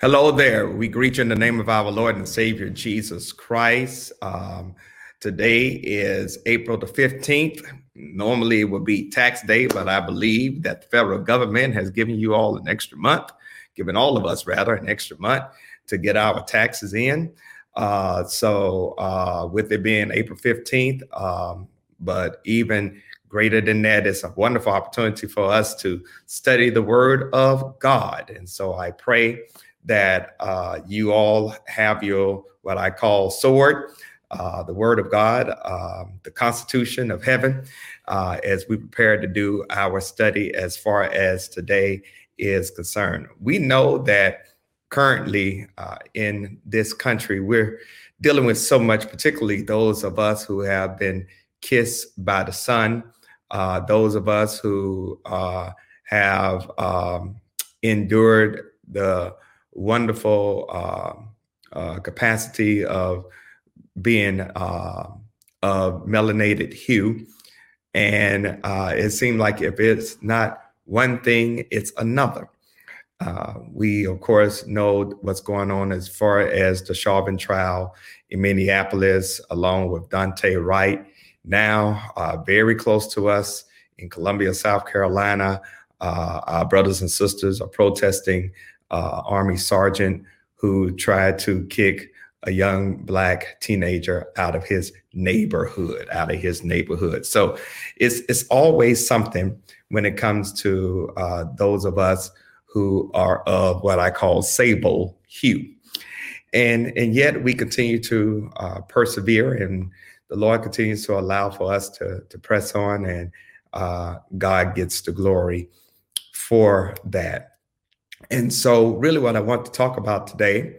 Hello there. We greet you in the name of our Lord and Savior Jesus Christ. Um, today is April the 15th. Normally it would be tax day, but I believe that the federal government has given you all an extra month, given all of us rather an extra month to get our taxes in. Uh, so, uh, with it being April 15th, um, but even greater than that, it's a wonderful opportunity for us to study the Word of God. And so I pray that uh, you all have your what I call sword, uh, the Word of God, um, the Constitution of Heaven, uh, as we prepare to do our study as far as today is concerned. We know that currently uh, in this country, we're dealing with so much, particularly those of us who have been kissed by the sun, uh, those of us who uh, have um, endured the wonderful uh, uh, capacity of being uh, of melanated hue. And uh, it seemed like if it's not one thing, it's another. Uh, we, of course, know what's going on as far as the Chauvin trial in Minneapolis, along with Daunte Wright. Now, uh, very close to us in Columbia, South Carolina, our brothers and sisters are protesting uh, Army sergeant who tried to kick a young black teenager out of his neighborhood, out of his neighborhood. So it's it's always something when it comes to uh, those of us who are of what I call sable hue, and and yet we continue to uh, persevere, and the Lord continues to allow for us to to press on, and uh, God gets the glory for that. And so, really, what I want to talk about today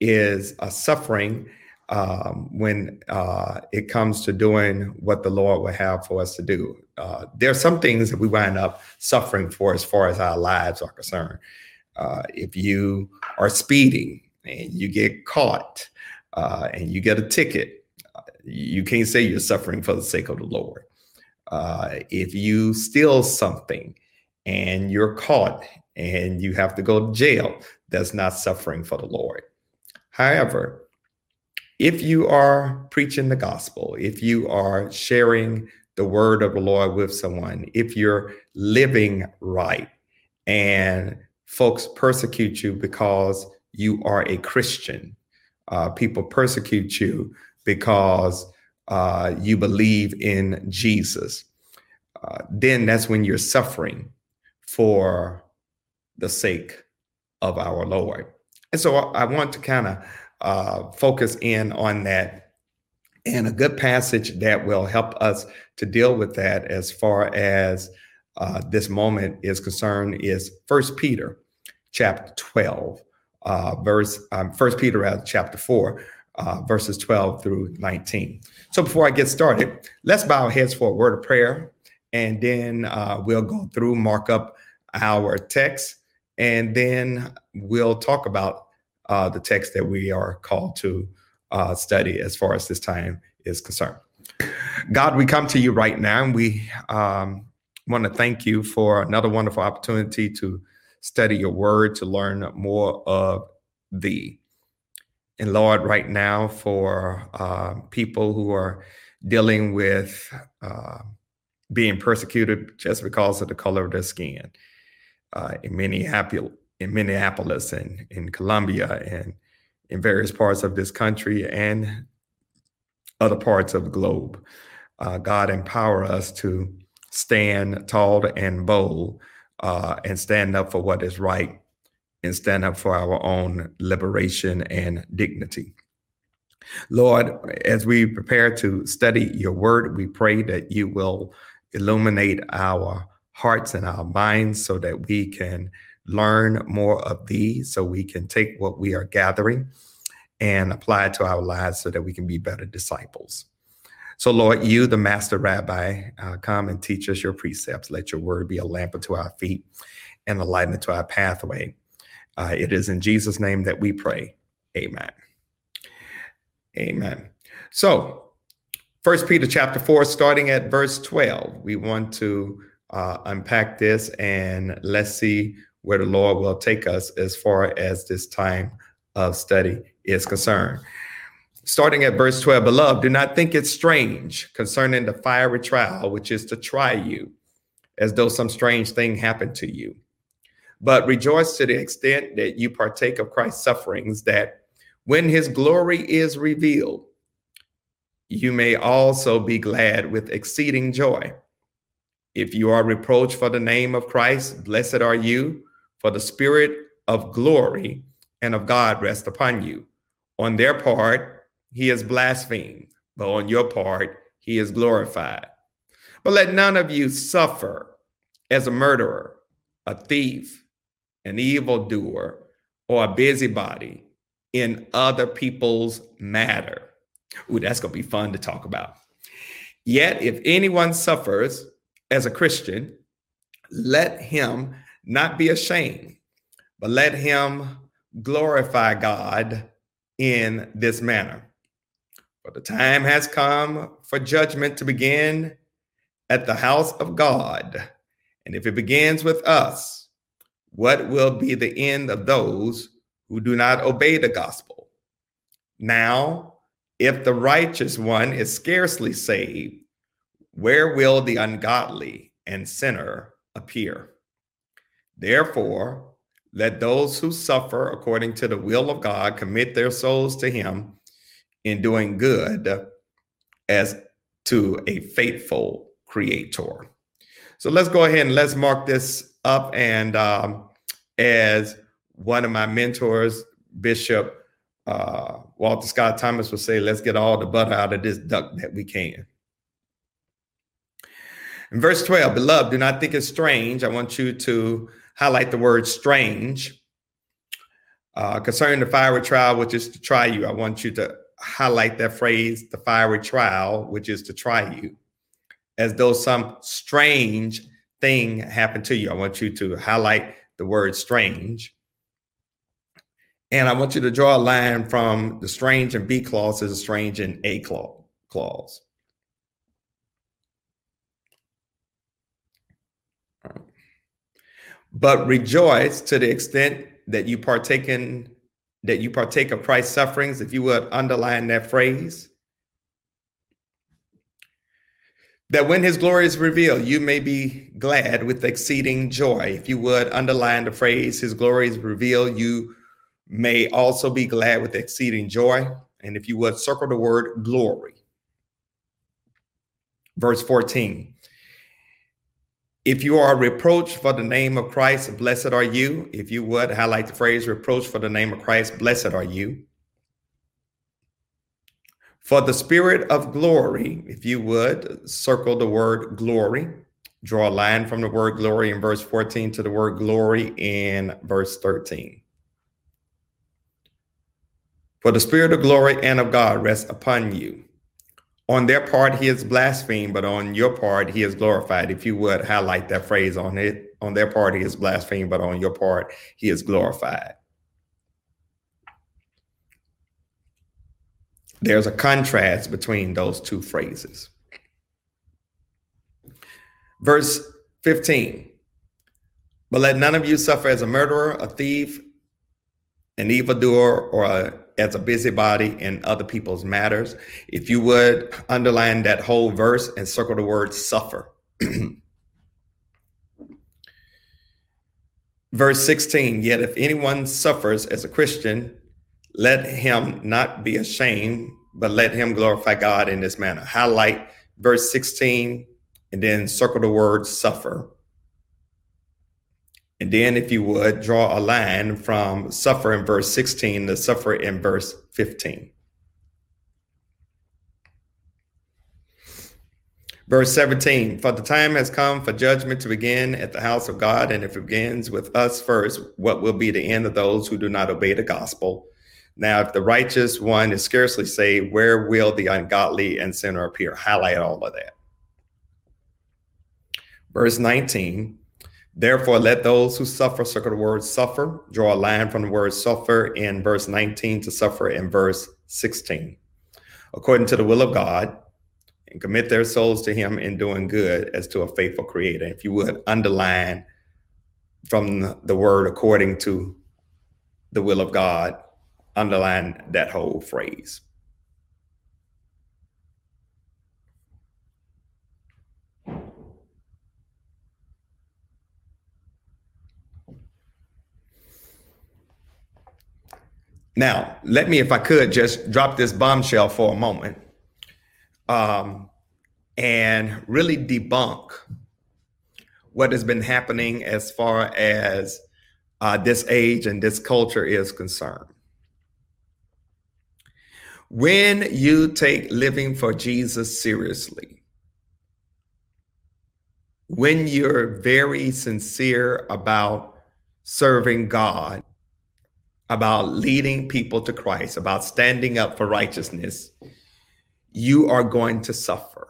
is a suffering um, when uh, it comes to doing what the Lord would have for us to do. Uh, there are some things that we wind up suffering for as far as our lives are concerned. Uh, if you are speeding and you get caught uh, and you get a ticket, uh, you can't say you're suffering for the sake of the Lord. Uh, if you steal something and you're caught and you have to go to jail, that's not suffering for the Lord. However, if you are preaching the gospel, if you are sharing the word of the Lord with someone, if you're living right and folks persecute you because you are a Christian, uh, people persecute you because uh, you believe in Jesus, uh, then that's when you're suffering for the sake of our Lord. And so I want to kind of uh, focus in on that. And a good passage that will help us to deal with that as far as uh, this moment is concerned is First Peter chapter 12, uh, verse um, First Peter chapter 4, uh, verses 12 through 19. So before I get started, let's bow our heads for a word of prayer, and then uh, we'll go through, mark up our text, and then we'll talk about uh, the text that we are called to uh, study as far as this time is concerned. God, we come to you right now, and we um, want to thank you for another wonderful opportunity to study your word, to learn more of thee. And Lord, right now, for uh, people who are dealing with uh, being persecuted just because of the color of their skin, uh, in Minneapolis, in Minneapolis and in Columbia and in various parts of this country and other parts of the globe. Uh, God empower us to stand tall and bold uh, and stand up for what is right and stand up for our own liberation and dignity. Lord, as we prepare to study your word, we pray that you will illuminate our hearts and our minds so that we can learn more of these, so we can take what we are gathering and apply it to our lives so that we can be better disciples. So, Lord, you, the master rabbi, uh, come and teach us your precepts. Let your word be a lamp unto our feet and a light unto our pathway. Uh, it is in Jesus' name that we pray. Amen. Amen. So, First Peter chapter 4, starting at verse 12, we want to uh, unpack this and let's see where the Lord will take us as far as this time of study is concerned. Starting at verse 12, beloved, do not think it strange concerning the fiery trial, which is to try you, as though some strange thing happened to you. But rejoice to the extent that you partake of Christ's sufferings, that when his glory is revealed, you may also be glad with exceeding joy. If you are reproached for the name of Christ, blessed are you, for the spirit of glory and of God rest upon you. On their part, he is blasphemed, but on your part, he is glorified. But let none of you suffer as a murderer, a thief, an evildoer, or a busybody in other people's matter. Ooh, that's going to be fun to talk about. Yet, if anyone suffers as a Christian, let him not be ashamed, but let him glorify God in this manner. For the time has come for judgment to begin at the house of God. And if it begins with us, what will be the end of those who do not obey the gospel? Now, if the righteous one is scarcely saved, where will the ungodly and sinner appear? Therefore, let those who suffer according to the will of God commit their souls to Him in doing good as to a faithful Creator. So let's go ahead and let's mark this up. And um, as one of my mentors, Bishop uh, Walter Scott Thomas, would say, let's get all the butter out of this duck that we can. In verse 12, beloved, do not think it strange. I want you to highlight the word strange. Uh, concerning the fiery trial, which is to try you, I want you to highlight that phrase, the fiery trial, which is to try you, as though some strange thing happened to you. I want you to highlight the word strange. And I want you to draw a line from the strange and B clause to the strange and A clause. But rejoice to the extent that you partake in that you partake of Christ's sufferings, if you would underline that phrase. That when his glory is revealed, you may be glad with exceeding joy. If you would underline the phrase, his glory is revealed, you may also be glad with exceeding joy. And if you would circle the word glory. Verse 14 if you are reproached for the name of Christ, blessed are you. If you would highlight the phrase reproach for the name of Christ, blessed are you. For the spirit of glory, if you would circle the word glory, draw a line from the word glory in verse 14 to the word glory in verse 13. For the spirit of glory and of God rests upon you on their part he is blasphemed but on your part he is glorified. If you would highlight that phrase on it on their part he is blasphemed but on your part he is glorified. There's a contrast between those two phrases. Verse 15 but let none of you suffer as a murderer a thief an evildoer or a as a busybody in other people's matters. If you would underline that whole verse and circle the word suffer. Verse 16, yet if anyone suffers as a Christian, let him not be ashamed, but let him glorify God in this manner. Highlight verse 16 and then circle the word suffer. And then, if you would, draw a line from suffer in verse 16 to suffer in verse 15. Verse 17 For the time has come for judgment to begin at the house of God, and if it begins with us first, what will be the end of those who do not obey the gospel? Now, if the righteous one is scarcely saved, where will the ungodly and sinner appear? Highlight all of that. Verse 19 Therefore, let those who suffer, circle the word suffer, draw a line from the word suffer in verse 19 to suffer in verse 16, according to the will of God, and commit their souls to Him in doing good as to a faithful Creator. If you would underline from the word according to the will of God. Underline that whole phrase. Now, let me, if I could, just drop this bombshell for a moment um, and really debunk what has been happening as far as uh, this age and this culture is concerned. When you take living for Jesus seriously, when you're very sincere about serving God, about leading people to Christ, about standing up for righteousness, you are going to suffer.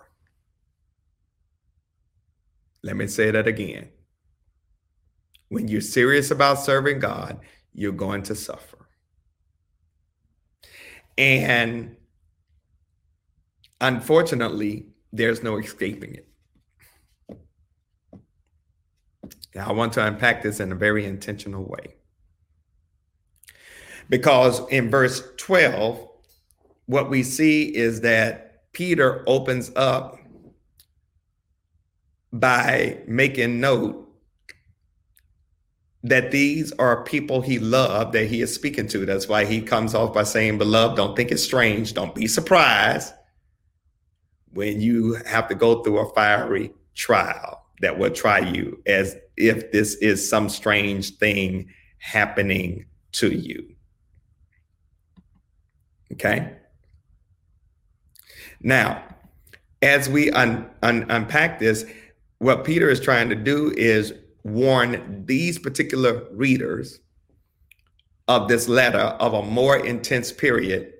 Let me say that again. When you're serious about serving God, you're going to suffer. And unfortunately, there's no escaping it. Now, I want to unpack this in a very intentional way. Because in verse 12, what we see is that Peter opens up by making note that these are people he loved that he is speaking to. That's why he comes off by saying, Beloved, don't think it's strange. Don't be surprised when you have to go through a fiery trial that will try you as if this is some strange thing happening to you. Okay. Now, as we un, un, unpack this, what Peter is trying to do is warn these particular readers of this letter of a more intense period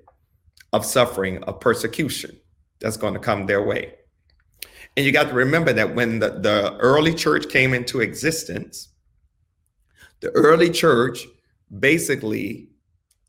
of suffering, of persecution that's going to come their way. And you got to remember that when the, the early church came into existence, the early church basically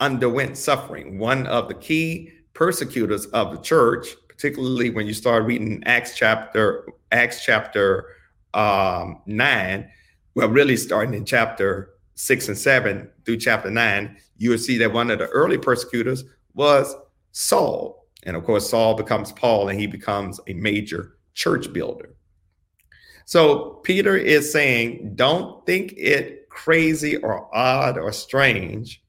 underwent suffering. One of the key persecutors of the church, particularly when you start reading Acts chapter Acts chapter um, nine, well, really starting in chapter six and seven through chapter nine, you will see that one of the early persecutors was Saul, and of course Saul becomes Paul, and he becomes a major church builder. So Peter is saying, don't think it crazy or odd or strange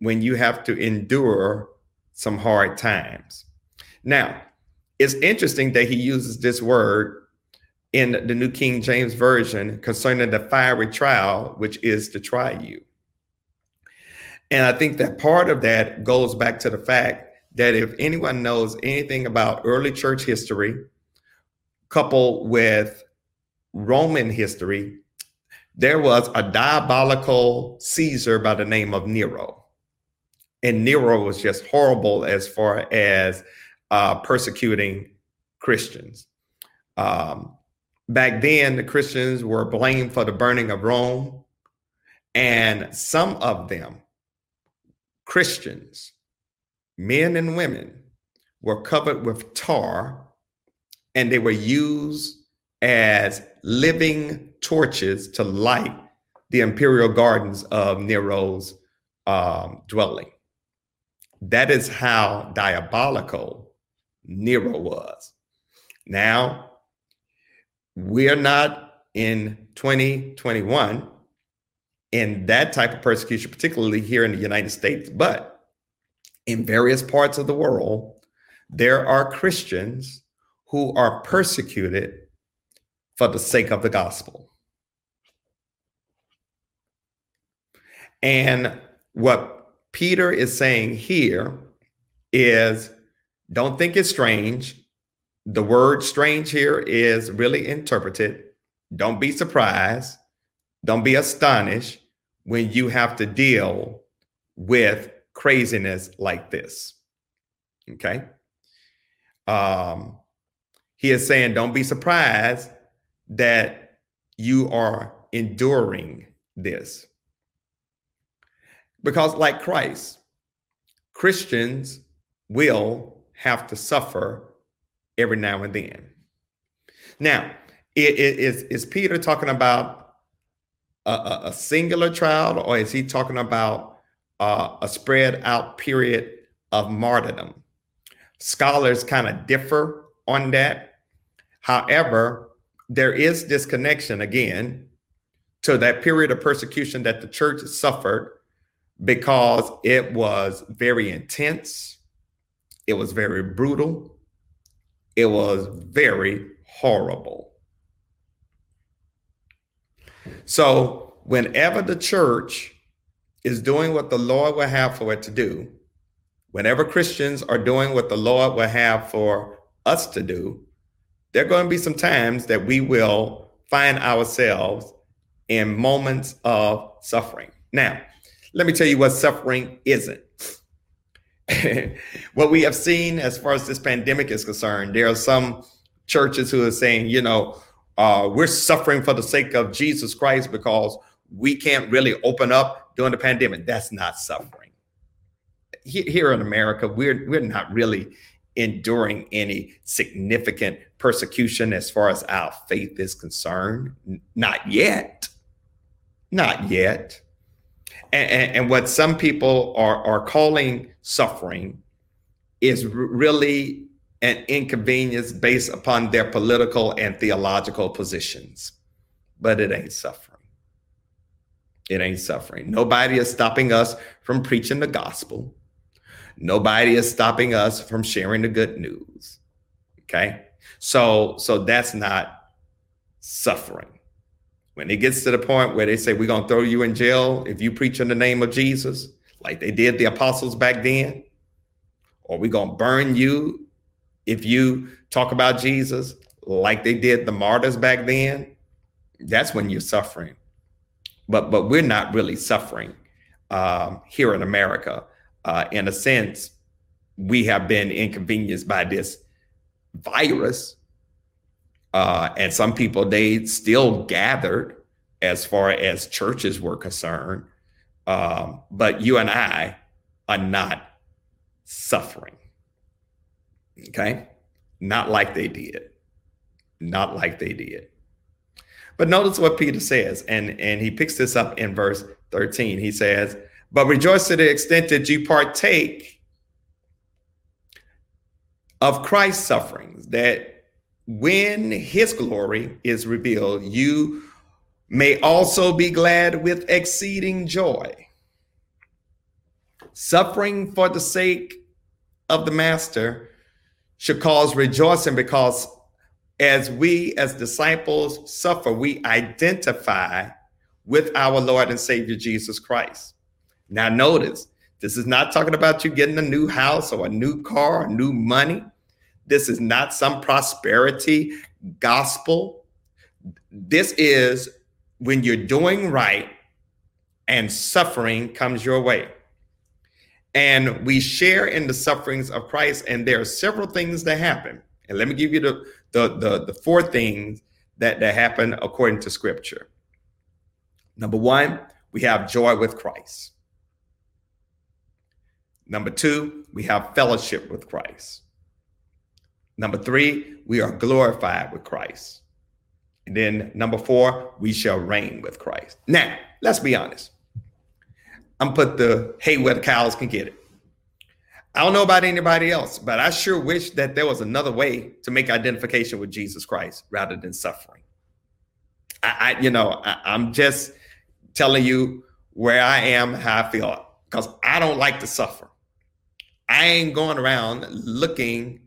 when you have to endure some hard times. Now, it's interesting that he uses this word in the New King James Version concerning the fiery trial, which is to try you. And I think that part of that goes back to the fact that if anyone knows anything about early church history, coupled with Roman history, there was a diabolical Caesar by the name of Nero and Nero was just horrible as far as uh, persecuting Christians. Um, back then, the Christians were blamed for the burning of Rome, and some of them, Christians, men and women, were covered with tar, and they were used as living torches to light the imperial gardens of Nero's um, dwelling. That is how diabolical Nero was. Now, we're not in 2021 in that type of persecution, particularly here in the United States, but in various parts of the world, there are Christians who are persecuted for the sake of the gospel. And what Peter is saying here is don't think it's strange. The word strange here is really interpreted. Don't be surprised. Don't be astonished when you have to deal with craziness like this. Okay. Um, he is saying, don't be surprised that you are enduring this. Because, like Christ, Christians will have to suffer every now and then. Now, it, it, is, is Peter talking about a, a, a singular trial or is he talking about uh, a spread out period of martyrdom? Scholars kind of differ on that. However, there is this connection again to that period of persecution that the church suffered because it was very intense, it was very brutal, it was very horrible. So, whenever the church is doing what the Lord will have for it to do, whenever Christians are doing what the Lord will have for us to do, there are going to be some times that we will find ourselves in moments of suffering. Now, let me tell you what suffering isn't. what we have seen as far as this pandemic is concerned, there are some churches who are saying, you know, uh, we're suffering for the sake of Jesus Christ because we can't really open up during the pandemic. That's not suffering. Here in America, we're we're not really enduring any significant persecution as far as our faith is concerned. Not yet. Not yet. And, and, what some people are, are calling suffering is really an inconvenience based upon their political and theological positions. But it ain't suffering. It ain't suffering. Nobody is stopping us from preaching the gospel. Nobody is stopping us from sharing the good news. Okay? So so that's not suffering. When it gets to the point where they say we're going to throw you in jail if you preach in the name of Jesus, like they did the apostles back then, or we're going to burn you if you talk about Jesus, like they did the martyrs back then, that's when you're suffering. But but we're not really suffering um, here in America. Uh, in a sense, we have been inconvenienced by this virus uh, and some people, they still gathered as far as churches were concerned. Um, but you and I are not suffering. Okay? Not like they did. Not like they did. But notice what Peter says, and, and he picks this up in verse 13. He says, But rejoice to the extent that you partake of Christ's sufferings, that when his glory is revealed, you may also be glad with exceeding joy. Suffering for the sake of the master should cause rejoicing because as we as disciples suffer, we identify with our Lord and Savior Jesus Christ. Now, notice this is not talking about you getting a new house or a new car or new money. This is not some prosperity gospel. This is when you're doing right and suffering comes your way. And we share in the sufferings of Christ, and there are several things that happen. And let me give you the, the, the, the four things that, that happen according to scripture. Number one, we have joy with Christ. Number two, we have fellowship with Christ. Number three, we are glorified with Christ. And then number four, we shall reign with Christ. Now, let's be honest. I'm put the hay where the cows can get it. I don't know about anybody else, but I sure wish that there was another way to make identification with Jesus Christ rather than suffering. I, I you know, I, I'm just telling you where I am, how I feel, because I don't like to suffer. I ain't going around looking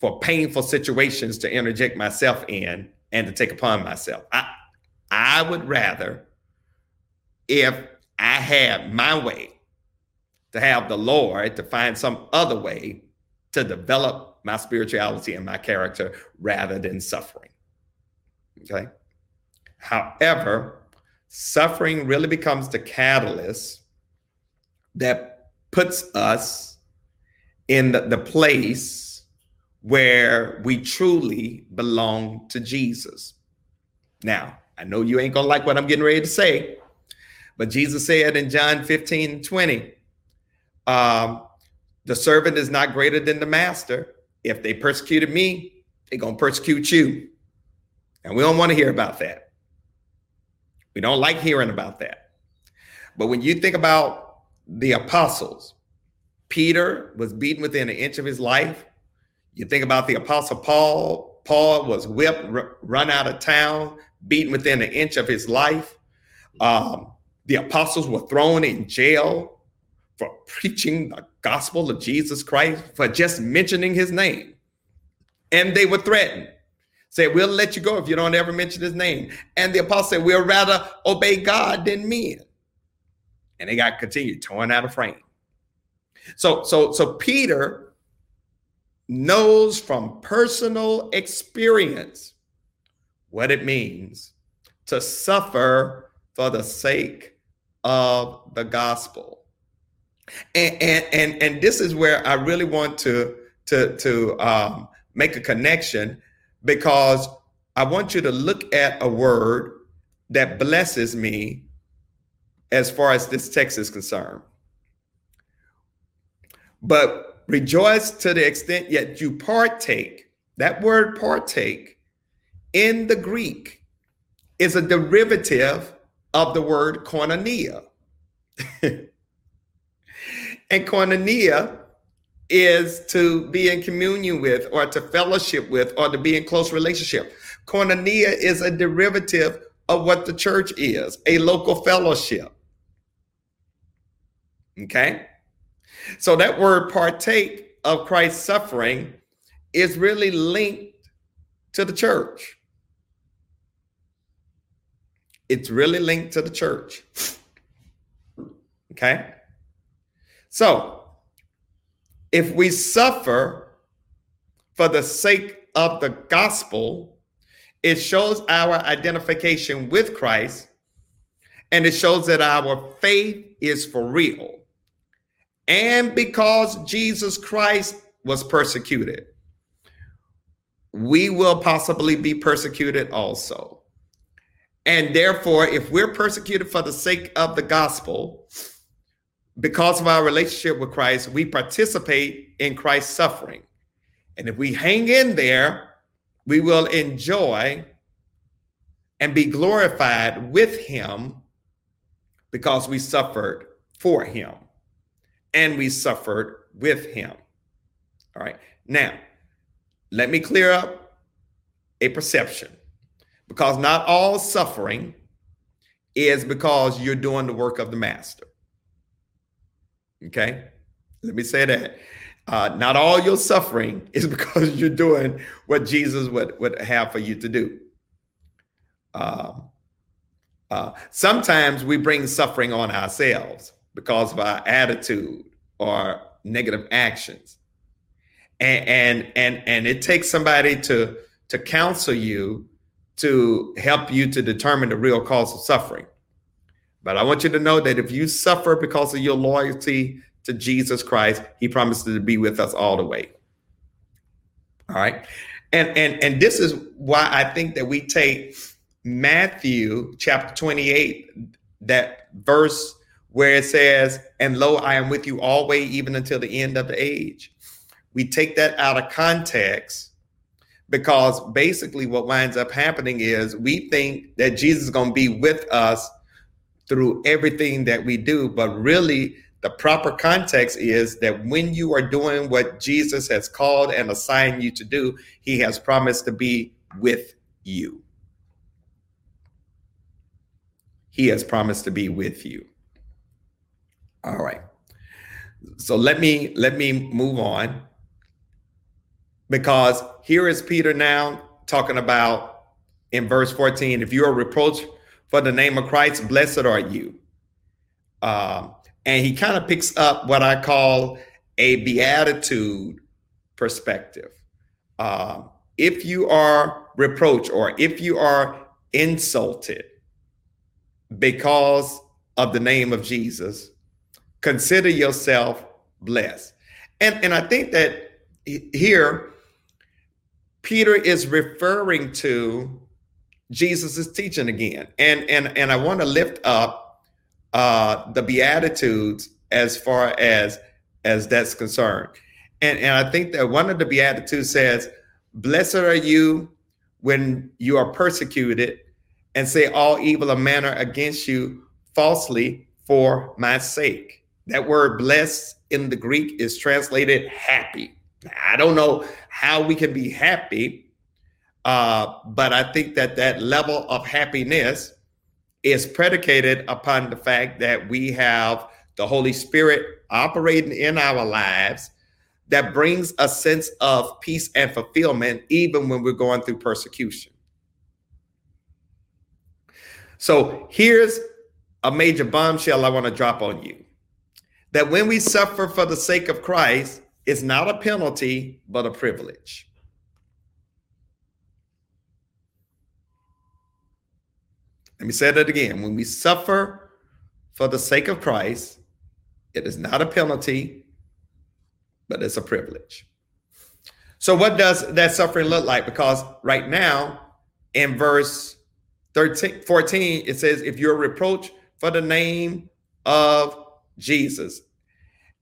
for painful situations to interject myself in and to take upon myself. I I would rather if I had my way to have the Lord to find some other way to develop my spirituality and my character rather than suffering. Okay. However, suffering really becomes the catalyst that puts us in the, the place where we truly belong to Jesus. Now, I know you ain't gonna like what I'm getting ready to say, but Jesus said in John 15 20, um, the servant is not greater than the master. If they persecuted me, they're gonna persecute you. And we don't want to hear about that. We don't like hearing about that. But when you think about the apostles, Peter was beaten within an inch of his life. You think about the apostle Paul, Paul was whipped, r- run out of town, beaten within an inch of his life. Um, the apostles were thrown in jail for preaching the gospel of Jesus Christ, for just mentioning his name. And they were threatened. Say, we'll let you go if you don't ever mention his name. And the apostle said, we'll rather obey God than men. And they got continued torn out of frame. So, so, so Peter knows from personal experience what it means to suffer for the sake of the gospel. And and and, and this is where I really want to to to um, make a connection because I want you to look at a word that blesses me as far as this text is concerned. But rejoice to the extent yet you partake. That word partake in the Greek is a derivative of the word koinonia. and koinonia is to be in communion with or to fellowship with or to be in close relationship. Koinonia is a derivative of what the church is, a local fellowship. Okay? So that word partake of Christ's suffering is really linked to the church. It's really linked to the church. Okay? So, if we suffer for the sake of the gospel, it shows our identification with Christ and it shows that our faith is for real. And because Jesus Christ was persecuted, we will possibly be persecuted also. And therefore, if we're persecuted for the sake of the gospel, because of our relationship with Christ, we participate in Christ's suffering. And if we hang in there, we will enjoy and be glorified with him because we suffered for him and we suffered with him. All right. Now, let me clear up a perception because not all suffering is because you're doing the work of the master. Okay. Let me say that. Uh, not all your suffering is because you're doing what Jesus would, would have for you to do. Uh, uh, sometimes we bring suffering on ourselves because of our attitude or negative actions. And and and, and it takes somebody to to counsel you to help you to determine the real cause of suffering. But I want you to know that if you suffer because of your loyalty to Jesus Christ, he promises to be with us all the way. All right. And and and this is why I think that we take Matthew chapter 28, that verse where it says, And lo, I am with you always, even until the end of the age. We take that out of context because basically what winds up happening is we think that Jesus is going to be with us through everything that we do, but really the proper context is that when you are doing what Jesus has called and assigned you to do, he has promised to be with you. He has promised to be with you. All right. So let me let me move on because here is Peter now talking about in verse 14 if you're reproached for the name of Christ, blessed are you. Um, and he kind of picks up what I call a beatitude perspective. Um, if you are reproached or if you are insulted because of the name of Jesus, consider yourself blessed. And, and I think that here, Peter is referring to Jesus' teaching again. And, and, and I want to lift up uh, the Beatitudes as far as, as that's concerned. And, and I think that one of the Beatitudes says, Blessed are you when you are persecuted and say all evil of manner against you falsely for my sake. That word blessed in the Greek is translated happy. I don't know how we can be happy, uh, but I think that that level of happiness is predicated upon the fact that we have the Holy Spirit operating in our lives that brings a sense of peace and fulfillment even when we're going through persecution. So here's a major bombshell I want to drop on you that when we suffer for the sake of Christ, it's not a penalty, but a privilege. Let me say that again. When we suffer for the sake of Christ, it is not a penalty, but it's a privilege. So, what does that suffering look like? Because right now, in verse 13, 14, it says, If you're reproached for the name of Jesus.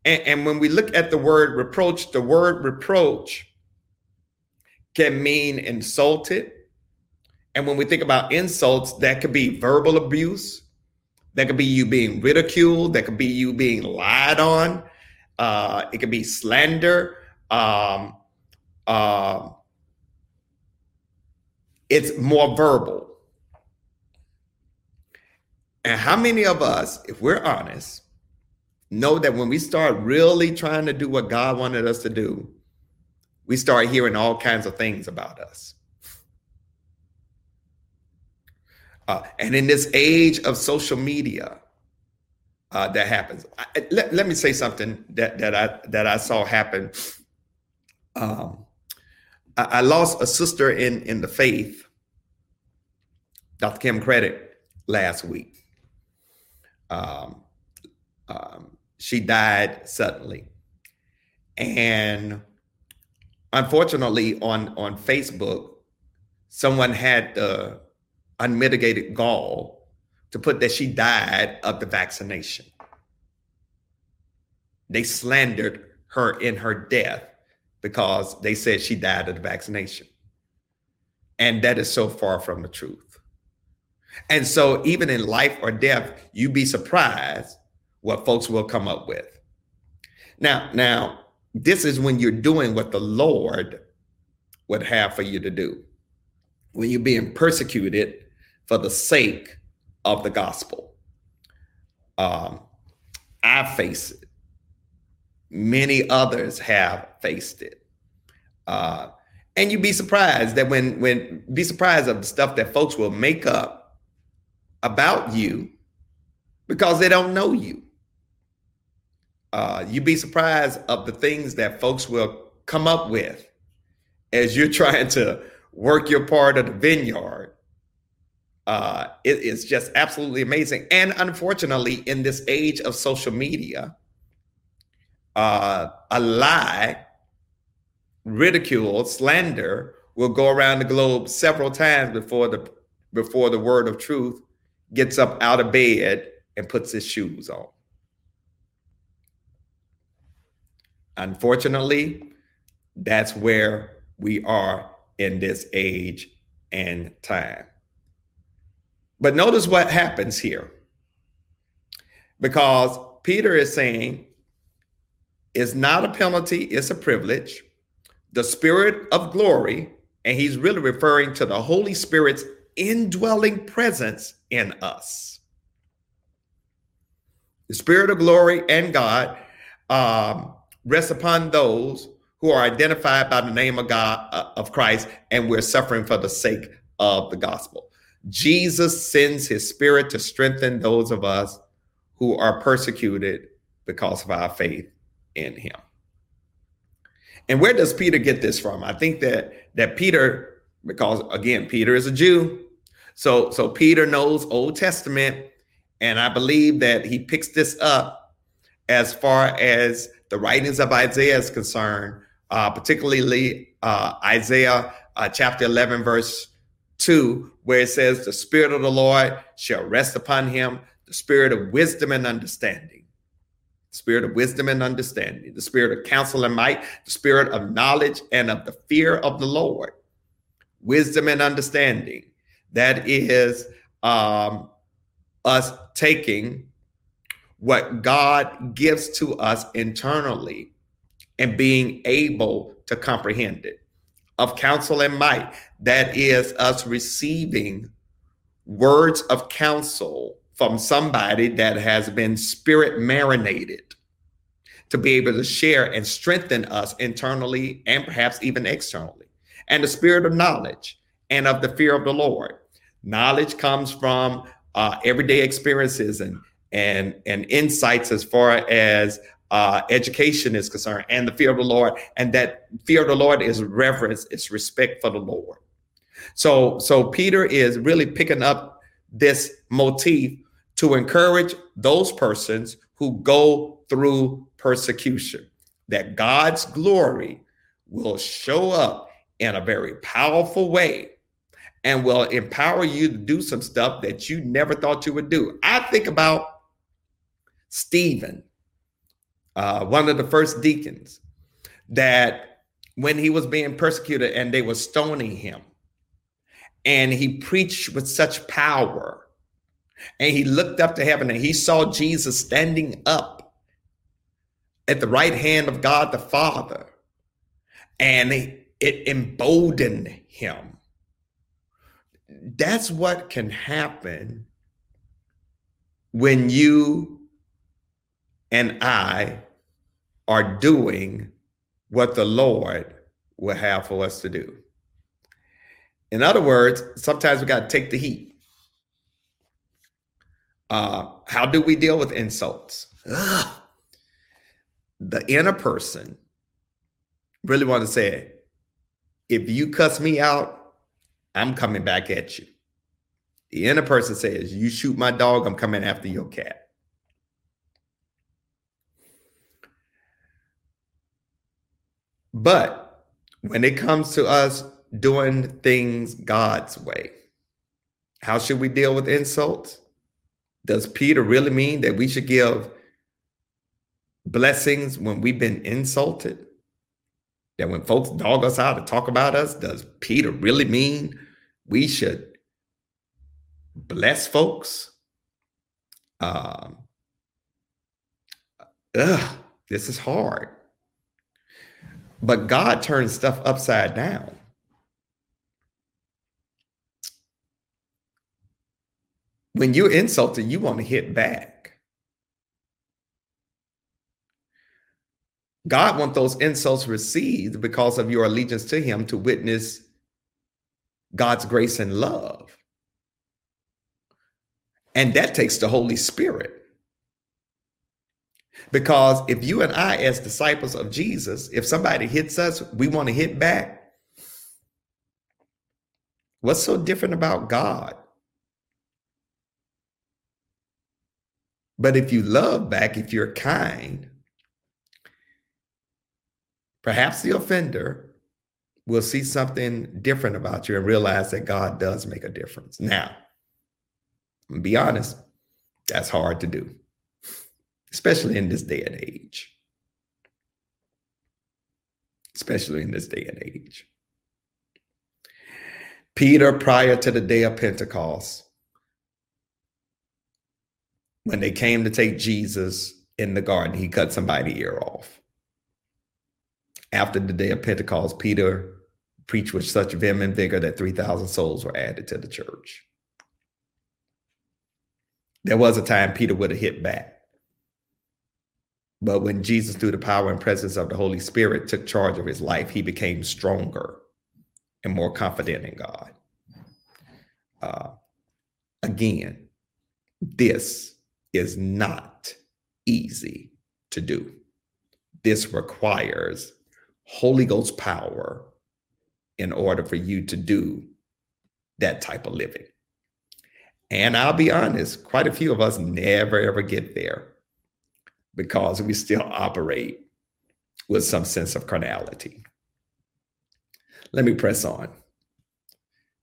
And, and when we look at the word reproach, the word reproach can mean insulted. And when we think about insults, that could be verbal abuse. That could be you being ridiculed. That could be you being lied on. Uh, it could be slander. Um, uh, it's more verbal. And how many of us, if we're honest, know that when we start really trying to do what God wanted us to do, we start hearing all kinds of things about us. Uh, and in this age of social media, uh, that happens. I, let, let me say something that that I that I saw happen. Um, I, I lost a sister in in the faith, Dr. Kim Credit, last week. Um, um, she died suddenly, and unfortunately, on on Facebook, someone had the unmitigated gall to put that she died of the vaccination. They slandered her in her death because they said she died of the vaccination. And that is so far from the truth. And so, even in life or death, you'd be surprised what folks will come up with. Now, now, this is when you're doing what the Lord would have for you to do. When you're being persecuted for the sake of the gospel. Um, I face it. Many others have faced it. Uh, and you'd be surprised that when when be surprised of the stuff that folks will make up about you because they don't know you. Uh, you'd be surprised of the things that folks will come up with as you're trying to work your part of the vineyard. Uh, it is just absolutely amazing. And unfortunately, in this age of social media, uh, a lie, ridicule, slander will go around the globe several times before the before the word of truth gets up out of bed and puts his shoes on. Unfortunately, that's where we are in this age and time. But notice what happens here. Because Peter is saying it's not a penalty, it's a privilege. The spirit of glory, and he's really referring to the Holy Spirit's indwelling presence in us. The Spirit of glory and God um, rests upon those who are identified by the name of God uh, of Christ, and we're suffering for the sake of the gospel. Jesus sends His Spirit to strengthen those of us who are persecuted because of our faith in Him. And where does Peter get this from? I think that that Peter, because again, Peter is a Jew, so so Peter knows Old Testament, and I believe that he picks this up as far as the writings of Isaiah is concerned, uh, particularly uh, Isaiah uh, chapter 11, verse 2, where it says, The Spirit of the Lord shall rest upon him, the Spirit of wisdom and understanding. The Spirit of wisdom and understanding, the spirit of counsel and might, the spirit of knowledge and of the fear of the Lord, wisdom and understanding, that is um, us taking what God gives to us internally and being able to comprehend it. Of counsel and might, that is us receiving words of counsel from somebody that has been spirit marinated to be able to share and strengthen us internally and perhaps even externally. And the spirit of knowledge and of the fear of the Lord. Knowledge comes from uh, everyday experiences and and and insights as far as uh, education is concerned, and the fear of the Lord, and that fear of the Lord is reverence, it's respect for the Lord. So so Peter is really picking up this motif to encourage those persons who go through persecution, that God's glory will show up in a very powerful way and will empower you to do some stuff that you never thought you would do. I think about Stephen, uh, one of the first deacons, that when he was being persecuted and they were stoning him, and he preached with such power, and he looked up to heaven and he saw Jesus standing up at the right hand of God the Father, and it emboldened him. That's what can happen when you and I are doing what the Lord will have for us to do. In other words, sometimes we got to take the heat. Uh, how do we deal with insults? Ugh. The inner person really want to say, if you cuss me out, I'm coming back at you. The inner person says, You shoot my dog, I'm coming after your cat. But when it comes to us doing things God's way, how should we deal with insults? Does Peter really mean that we should give blessings when we've been insulted? That when folks dog us out and talk about us, does Peter really mean we should bless folks. Um, ugh, this is hard. But God turns stuff upside down. When you're insulted, you want to hit back. God wants those insults received because of your allegiance to Him to witness God's grace and love. And that takes the Holy Spirit. Because if you and I, as disciples of Jesus, if somebody hits us, we want to hit back. What's so different about God? But if you love back, if you're kind, perhaps the offender will see something different about you and realize that God does make a difference. Now, be honest, that's hard to do, especially in this day and age. Especially in this day and age. Peter, prior to the day of Pentecost, when they came to take Jesus in the garden, he cut somebody's ear off. After the day of Pentecost, Peter preached with such vim and vigor that 3,000 souls were added to the church. There was a time Peter would have hit back. But when Jesus, through the power and presence of the Holy Spirit, took charge of his life, he became stronger and more confident in God. Uh, again, this is not easy to do. This requires Holy Ghost power in order for you to do that type of living. And I'll be honest, quite a few of us never ever get there because we still operate with some sense of carnality. Let me press on.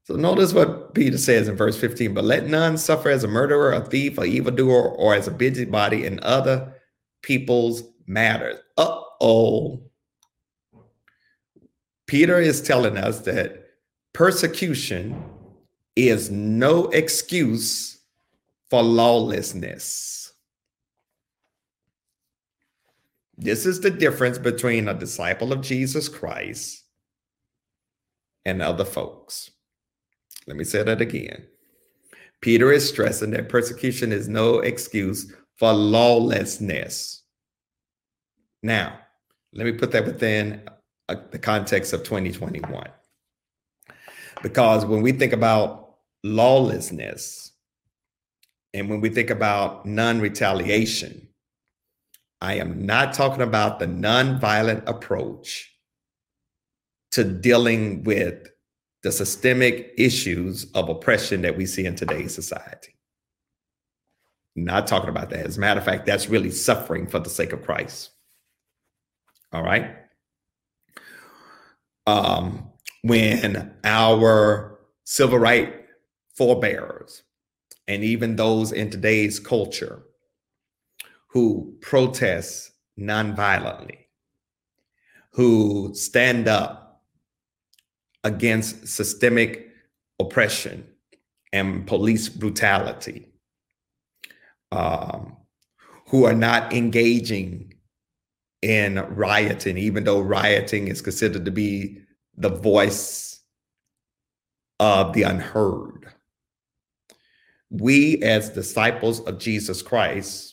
So notice what Peter says in verse 15, but let none suffer as a murderer, a thief, a evildoer, or as a busybody in other people's matters. Uh-oh. Peter is telling us that persecution is no excuse for lawlessness. This is the difference between a disciple of Jesus Christ and other folks. Let me say that again. Peter is stressing that persecution is no excuse for lawlessness. Now, let me put that within uh, the context of 2021. Because when we think about lawlessness and when we think about non retaliation, I am not talking about the non-violent approach to dealing with the systemic issues of oppression that we see in today's society. Not talking about that. As a matter of fact, that's really suffering for the sake of Christ. All right. Um, when our civil right forebears and even those in today's culture who protest nonviolently, who stand up against systemic oppression and police brutality, um, who are not engaging in rioting, even though rioting is considered to be the voice of the unheard. We, as disciples of Jesus Christ,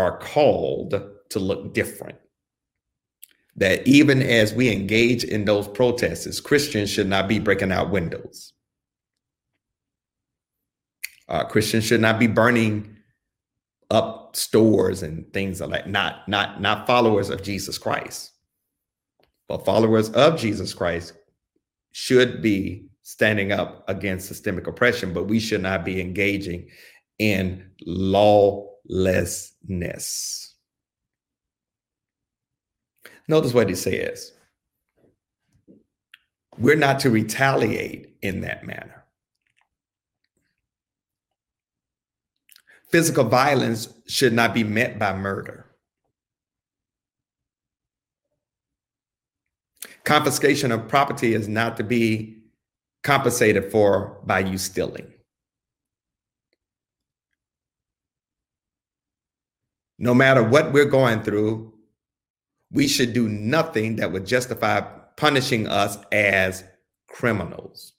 are called to look different. That even as we engage in those protests, Christians should not be breaking out windows. Uh, Christians should not be burning up stores and things like not not not followers of Jesus Christ. But followers of Jesus Christ should be standing up against systemic oppression, but we should not be engaging in lawlessness. Notice what he says. We're not to retaliate in that manner. Physical violence should not be met by murder. confiscation of property is not to be compensated for by you stealing. No matter what we're going through, we should do nothing that would justify punishing us as criminals.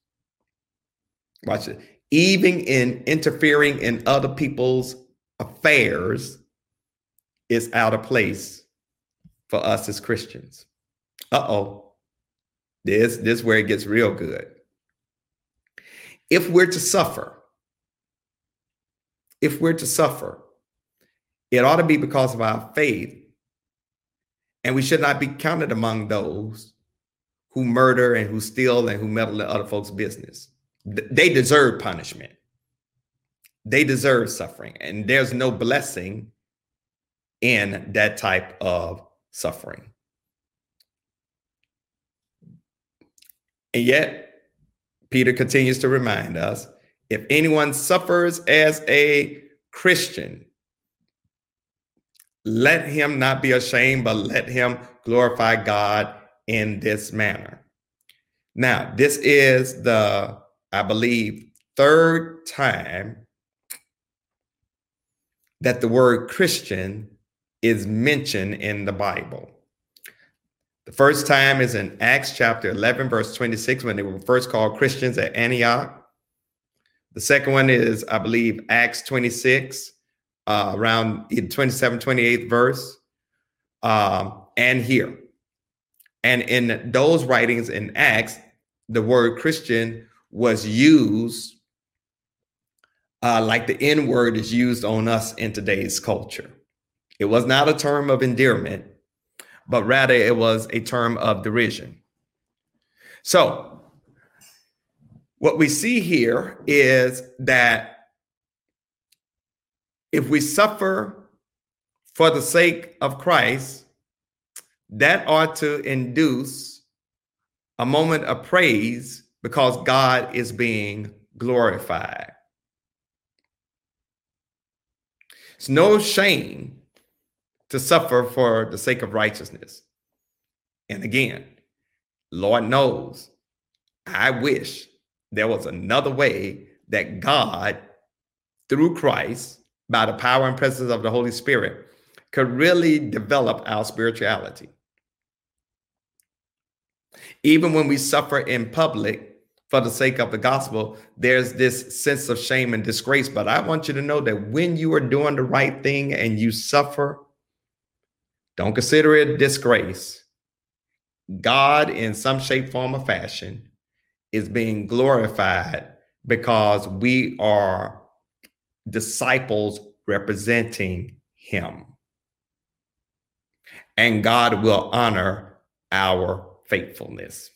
Watch it. Even in interfering in other people's affairs is out of place for us as Christians. Uh oh. This, this is where it gets real good. If we're to suffer, if we're to suffer, it ought to be because of our faith. And we should not be counted among those who murder and who steal and who meddle in other folks' business. They deserve punishment. They deserve suffering. And there's no blessing in that type of suffering. And yet, Peter continues to remind us if anyone suffers as a Christian, let him not be ashamed, but let him glorify God in this manner. Now, this is the, I believe, third time that the word Christian is mentioned in the Bible. The first time is in Acts chapter 11, verse 26, when they were first called Christians at Antioch. The second one is, I believe, Acts 26, uh, around 27, 28th verse, um, and here. And in those writings in Acts, the word Christian was used uh, like the N word is used on us in today's culture. It was not a term of endearment, but rather it was a term of derision. So, what we see here is that if we suffer for the sake of Christ, that ought to induce a moment of praise because God is being glorified. It's no shame to suffer for the sake of righteousness. And again, Lord knows, I wish there was another way that God, through Christ, by the power and presence of the Holy Spirit, could really develop our spirituality. Even when we suffer in public for the sake of the gospel, there's this sense of shame and disgrace. But I want you to know that when you are doing the right thing and you suffer, don't consider it disgrace. God, in some shape, form, or fashion, is being glorified because we are disciples representing Him. And God will honor our faithfulness.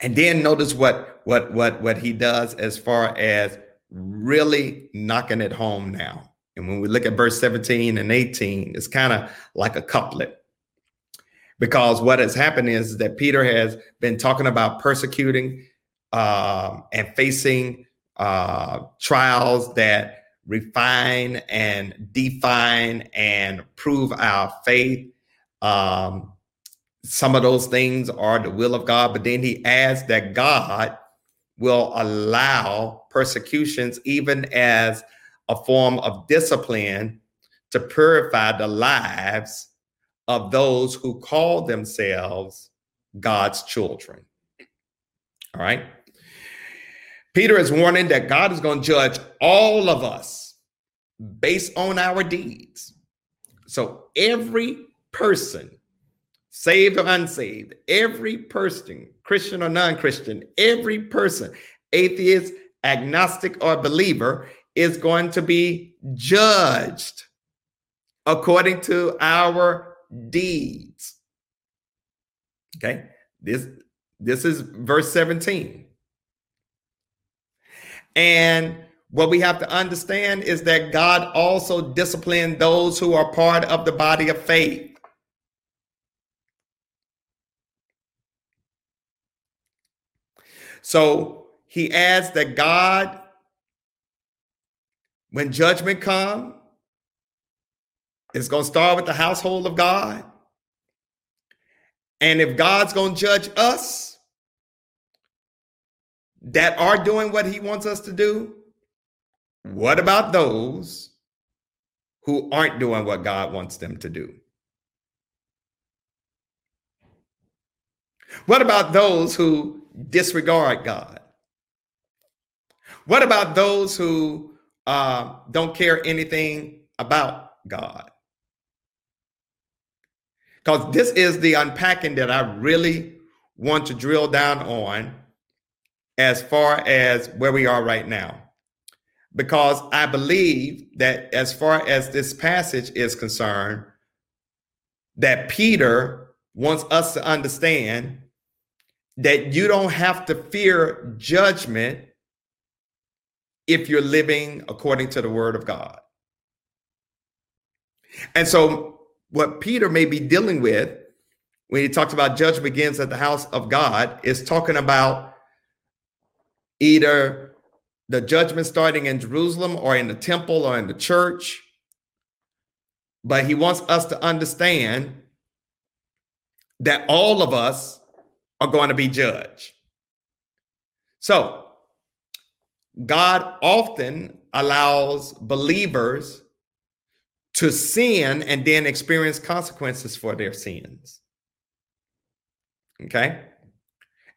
And then notice what what what what he does as far as really knocking it home now. And when we look at verse 17 and 18, it's kind of like a couplet. Because what has happened is that Peter has been talking about persecuting uh, and facing uh, trials that refine and define and prove our faith. Um, some of those things are the will of God, but then he adds that God will allow persecutions even as a form of discipline to purify the lives of those who call themselves God's children. All right. Peter is warning that God is going to judge all of us based on our deeds. So every person saved or unsaved, every person, Christian or non Christian, every person, atheist, agnostic, or believer, is going to be judged according to our deeds. Okay, this this is verse 17. And what we have to understand is that God also disciplined those who are part of the body of faith. So he adds that God, when judgment come, it's going to start with the household of God. And if God's going to judge us that are doing what he wants us to do, what about those who aren't doing what God wants them to do? What about those who disregard God? What about those who uh, don't care anything about God? Because this is the unpacking that I really want to drill down on as far as where we are right now. Because I believe that as far as this passage is concerned, that Peter wants us to understand that you don't have to fear judgment if you're living according to the word of God. And so, what Peter may be dealing with when he talks about judgment begins at the house of God is talking about either the judgment starting in Jerusalem or in the temple or in the church. But he wants us to understand that all of us are going to be judged. So, God often allows believers to sin and then experience consequences for their sins. Okay?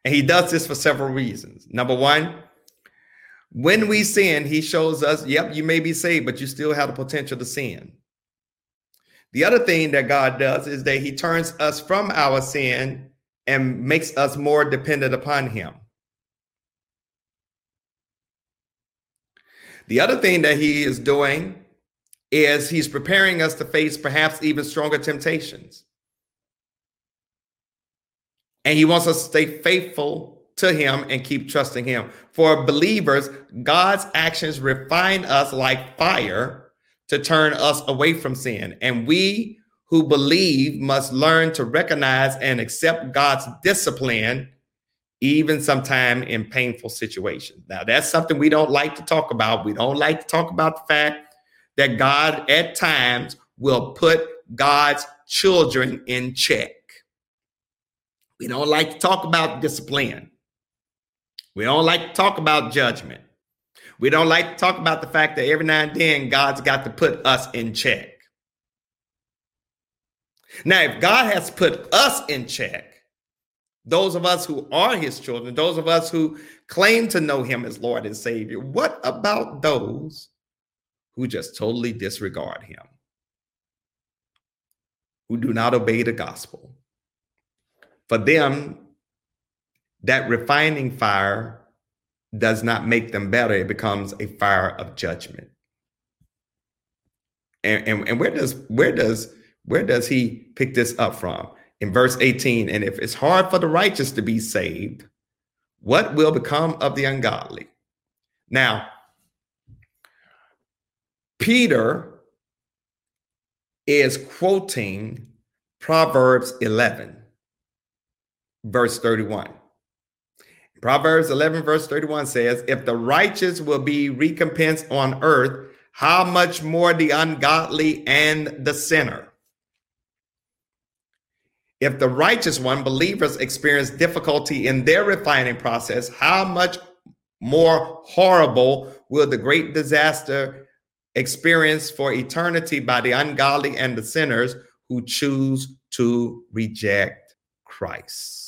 And he does this for several reasons. Number one, when we sin, he shows us, yep, you may be saved, but you still have the potential to sin. The other thing that God does is that he turns us from our sin and makes us more dependent upon him. The other thing that he is doing is he's preparing us to face perhaps even stronger temptations. And he wants us to stay faithful to him and keep trusting him. For believers, God's actions refine us like fire to turn us away from sin. And we who believe must learn to recognize and accept God's discipline, even sometime in painful situations. Now, that's something we don't like to talk about. We don't like to talk about the fact that God at times will put God's children in check. We don't like to talk about discipline. We don't like to talk about judgment. We don't like to talk about the fact that every now and then God's got to put us in check. Now, if God has put us in check, those of us who are his children, those of us who claim to know him as Lord and Savior, what about those who just totally disregard him, who do not obey the gospel? For them, that refining fire does not make them better, it becomes a fire of judgment. And, and, and where does where does where does he pick this up from? In verse 18, and if it's hard for the righteous to be saved, what will become of the ungodly? Now, Peter is quoting Proverbs 11, verse 31. Proverbs 11, verse 31 says, If the righteous will be recompensed on earth, how much more the ungodly and the sinner? If the righteous one, believers, experience difficulty in their refining process, how much more horrible will the great disaster experienced for eternity by the ungodly and the sinners who choose to reject Christ?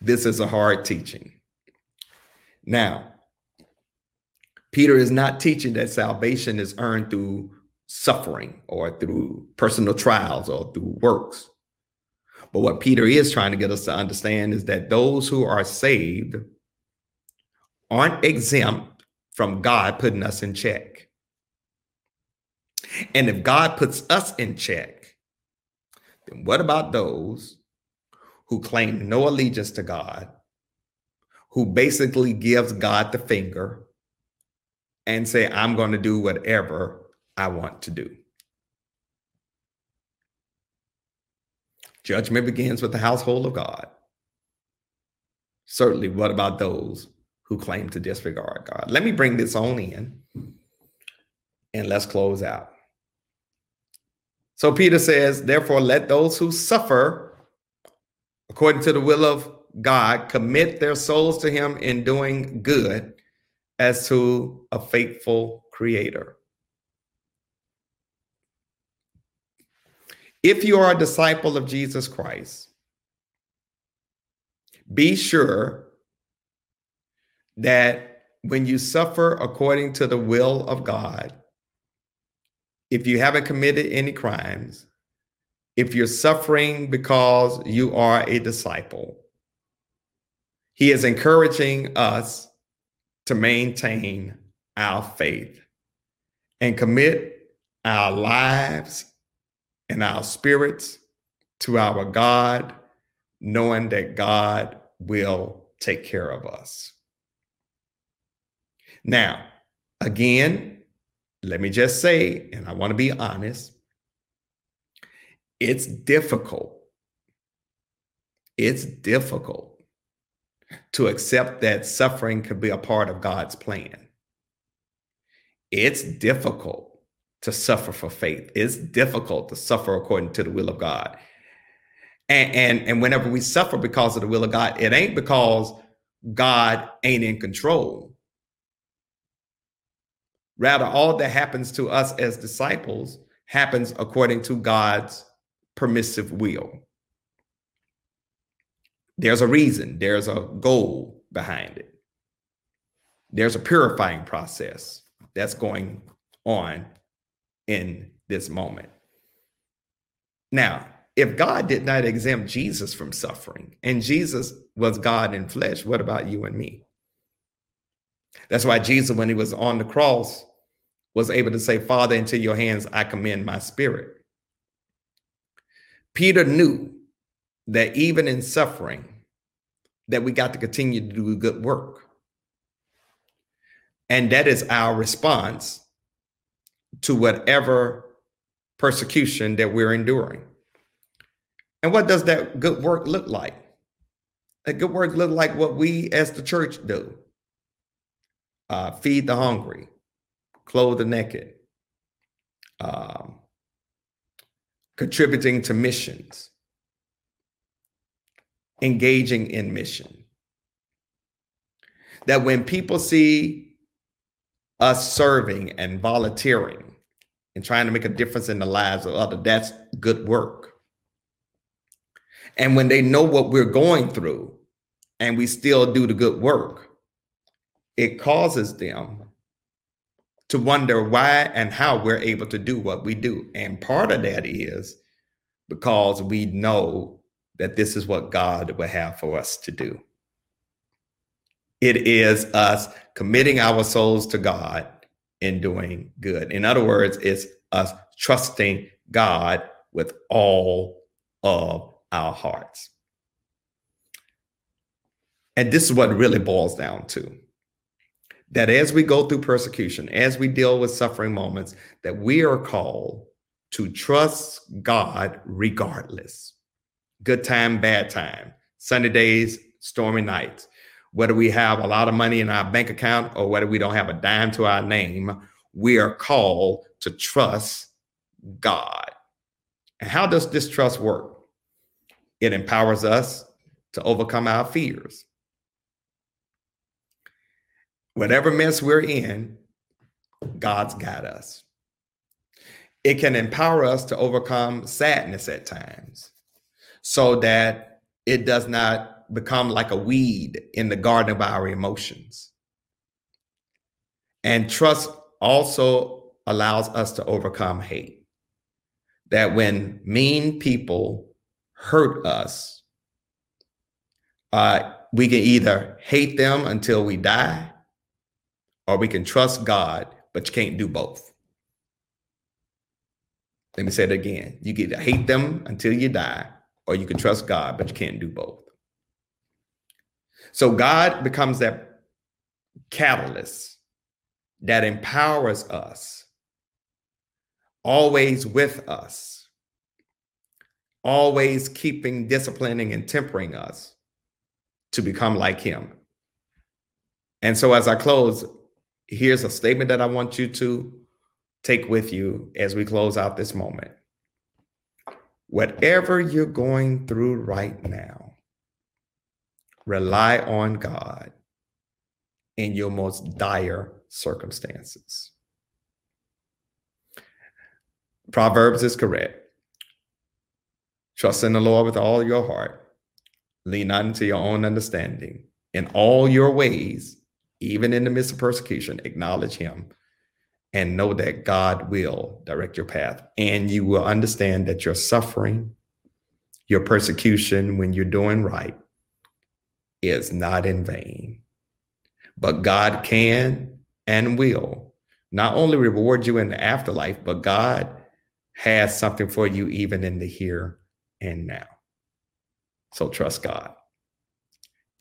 This is a hard teaching. Now, Peter is not teaching that salvation is earned through suffering or through personal trials or through works. But what Peter is trying to get us to understand is that those who are saved aren't exempt from God putting us in check. And if God puts us in check, then what about those who claim no allegiance to God, who basically gives God the finger, and say, I'm going to do whatever I want to do. Judgment begins with the household of God. Certainly, what about those who claim to disregard God? Let me bring this on in and let's close out. So Peter says, Therefore, let those who suffer according to the will of God commit their souls to Him in doing good as to a faithful creator. If you are a disciple of Jesus Christ, be sure that when you suffer according to the will of God, if you haven't committed any crimes, if you're suffering because you are a disciple, he is encouraging us to maintain our faith and commit our lives and our spirits to our God, knowing that God will take care of us. Now, again, let me just say, and I want to be honest, it's difficult. It's difficult to accept that suffering could be a part of God's plan. It's difficult to suffer for faith. It's difficult to suffer according to the will of God. And, and, and whenever we suffer because of the will of God, it ain't because God ain't in control. Rather, all that happens to us as disciples happens according to God's permissive will. There's a reason, there's a goal behind it. There's a purifying process that's going on in this moment. Now, if God did not exempt Jesus from suffering and Jesus was God in flesh, what about you and me? That's why Jesus, when he was on the cross, was able to say, Father, into your hands I commend my spirit. Peter knew that even in suffering, that we got to continue to do good work. And that is our response to whatever persecution that we're enduring. And what does that good work look like? That good work look like what we as the church do. Uh, feed the hungry, clothe the naked, um, contributing to missions, engaging in mission. That when people see us serving and volunteering and trying to make a difference in the lives of others, that's good work. And when they know what we're going through and we still do the good work, it causes them to wonder why and how we're able to do what we do. And part of that is because we know that this is what God would have for us to do. It is us committing our souls to God and doing good. In other words, it's us trusting God with all of our hearts. And this is what really boils down to that as we go through persecution, as we deal with suffering moments, that we are called to trust God regardless. Good time, bad time, sunny days, stormy nights, whether we have a lot of money in our bank account or whether we don't have a dime to our name, we are called to trust God. And how does this trust work? It empowers us to overcome our fears whatever mess we're in, God's got us. It can empower us to overcome sadness at times so that it does not become like a weed in the garden of our emotions. And trust also allows us to overcome hate. That when mean people hurt us, uh, we can either hate them until we die or we can trust God, but you can't do both. Let me say it again. You get to hate them until you die, or you can trust God, but you can't do both. So God becomes that catalyst that empowers us, always with us, always keeping, disciplining, and tempering us to become like Him. And so, as I close, here's a statement that I want you to take with you as we close out this moment. Whatever you're going through right now, rely on God in your most dire circumstances. Proverbs is correct. Trust in the Lord with all your heart. Lean not into your own understanding. In all your ways, even in the midst of persecution, acknowledge him and know that God will direct your path. And you will understand that your suffering, your persecution when you're doing right is not in vain. But God can and will not only reward you in the afterlife, but God has something for you even in the here and now. So trust God.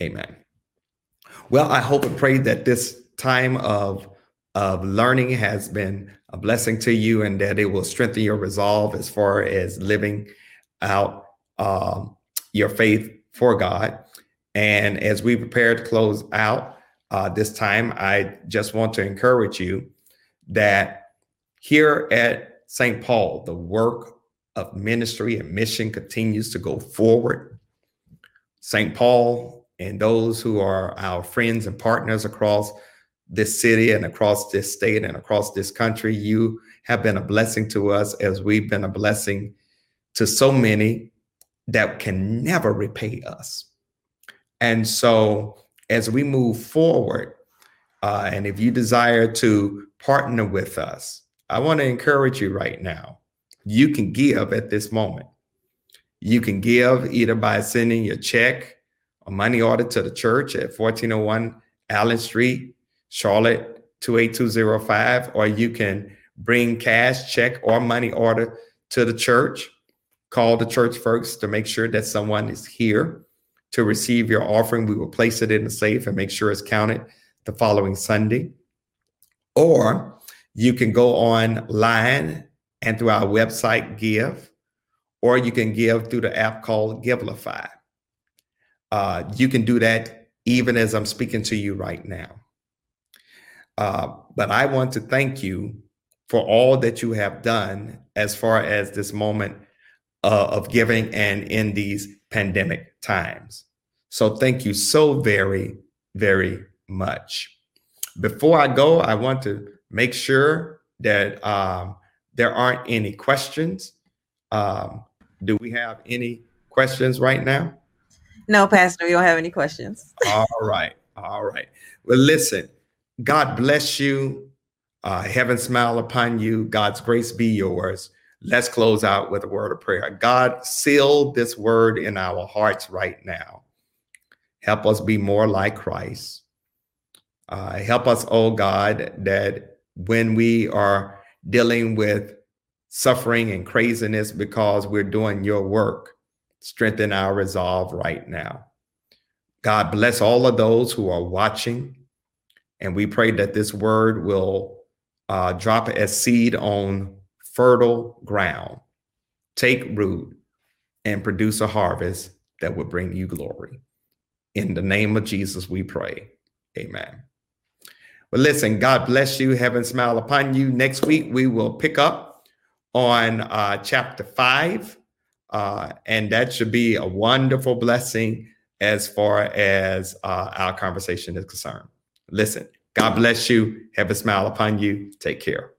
Amen. Well, I hope and pray that this time of of learning has been a blessing to you and that it will strengthen your resolve as far as living out um, your faith for God. And as we prepare to close out uh, this time, I just want to encourage you that here at St. Paul, the work of ministry and mission continues to go forward. St. Paul and those who are our friends and partners across this city and across this state and across this country. You have been a blessing to us as we've been a blessing to so many that can never repay us. And so, as we move forward, uh, and if you desire to partner with us, I want to encourage you right now. You can give at this moment. You can give either by sending your check a money order to the church at 1401 Allen Street, Charlotte 28205, or you can bring cash, check, or money order to the church. Call the church first to make sure that someone is here to receive your offering. We will place it in the safe and make sure it's counted the following Sunday. Or you can go online and through our website give, or you can give through the app called Givelify. Uh, you can do that even as I'm speaking to you right now. Uh, but I want to thank you for all that you have done as far as this moment uh, of giving and in these pandemic times. So thank you so very, very much. Before I go, I want to make sure that um, there aren't any questions. Um, do we have any questions right now? No, Pastor, we don't have any questions. all right. All right. Well, listen, God bless you. Uh, heaven smile upon you. God's grace be yours. Let's close out with a word of prayer. God, seal this word in our hearts right now. Help us be more like Christ. Uh, help us, oh God, that when we are dealing with suffering and craziness because we're doing your work, strengthen our resolve right now. God bless all of those who are watching. And we pray that this word will uh, drop as seed on fertile ground, take root, and produce a harvest that will bring you glory. In the name of Jesus, we pray. Amen. Well, listen, God bless you. Heaven smile upon you. Next week, we will pick up on uh, chapter five uh, and that should be a wonderful blessing as far as uh, our conversation is concerned. Listen, God bless you. Have a smile upon you. Take care.